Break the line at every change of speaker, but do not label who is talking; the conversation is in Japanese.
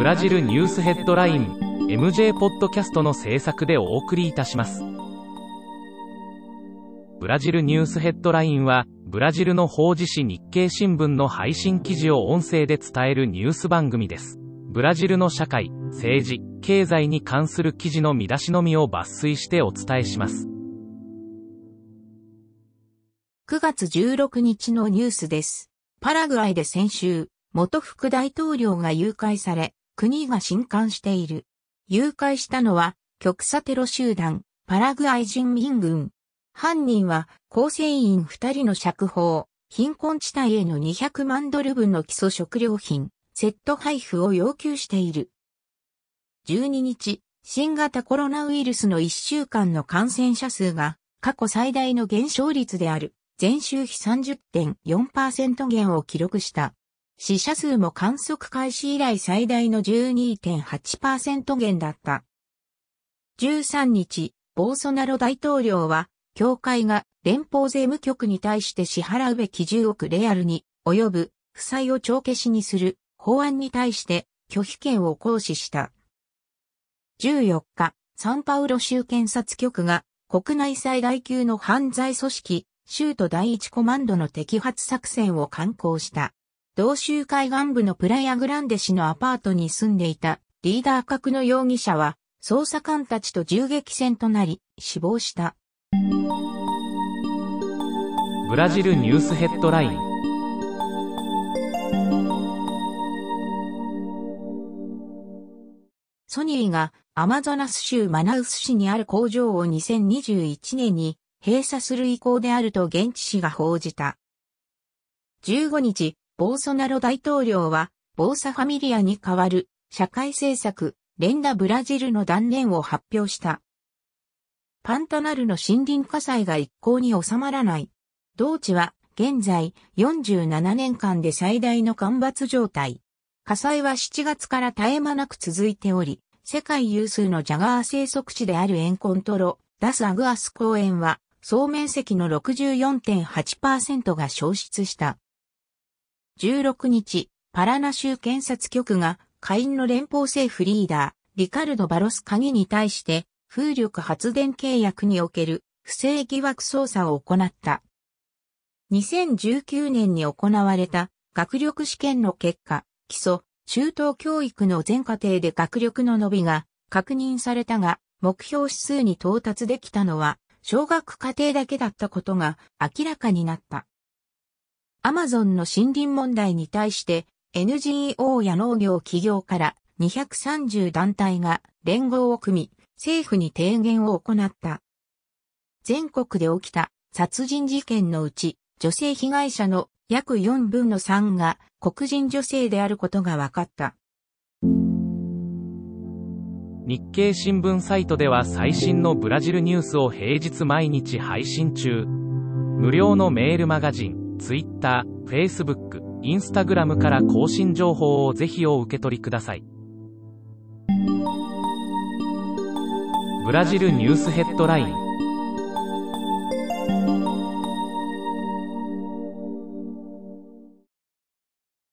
ブラジルニュースヘッドライン MJ ポッドキャストの制作でお送りいたします。ブラジルニュースヘッドラインは、ブラジルの法事紙日経新聞の配信記事を音声で伝えるニュース番組です。ブラジルの社会、政治、経済に関する記事の見出しのみを抜粋してお伝えします。
9月16日のニュースです。パラグアイで先週、元副大統領が誘拐され、国が震撼している。誘拐したのは、極左テロ集団、パラグアイ人民軍。犯人は、構成員二人の釈放、貧困地帯への200万ドル分の基礎食料品、セット配布を要求している。12日、新型コロナウイルスの1週間の感染者数が過去最大の減少率である前週比30.4%減を記録した。死者数も観測開始以来最大の12.8%減だった。13日、ボーソナロ大統領は、協会が連邦税務局に対して支払うべき10億レアルに及ぶ負債を帳消しにする法案に対して拒否権を行使した。14日、サンパウロ州検察局が国内最大級の犯罪組織州都第一コマンドの摘発作戦を敢行した。同州海岸部のプライアグランデ市のアパートに住んでいたリーダー格の容疑者は捜査官たちと銃撃戦となり死亡した。
ブラジルニュースヘッドライン
ソニーがアマゾナス州マナウス市にある工場を2021年に閉鎖する意向であると現地紙が報じた。15日、ボーソナロ大統領は、ボーサファミリアに代わる社会政策、レンダブラジルの断念を発表した。パンタナルの森林火災が一向に収まらない。同地は現在47年間で最大の干ばつ状態。火災は7月から絶え間なく続いており、世界有数のジャガー生息地であるエンコントロ、ダスアグアス公園は総面積の64.8%が消失した。16日、パラナ州検察局が下院の連邦政府リーダー、リカルド・バロス鍵に対して風力発電契約における不正疑惑捜査を行った。2019年に行われた学力試験の結果、基礎、中等教育の全過程で学力の伸びが確認されたが、目標指数に到達できたのは小学家庭だけだったことが明らかになった。アマゾンの森林問題に対して NGO や農業企業から230団体が連合を組み、政府に提言を行った。全国で起きた殺人事件のうち、女性被害者の約4分の3が黒人女性であることが分かった。
日経新聞サイトでは最新のブラジルニュースを平日毎日配信中。無料のメールマガジン、Twitter、Facebook、Instagram から更新情報をぜひお受け取りください。ブラジルニュースヘッドライン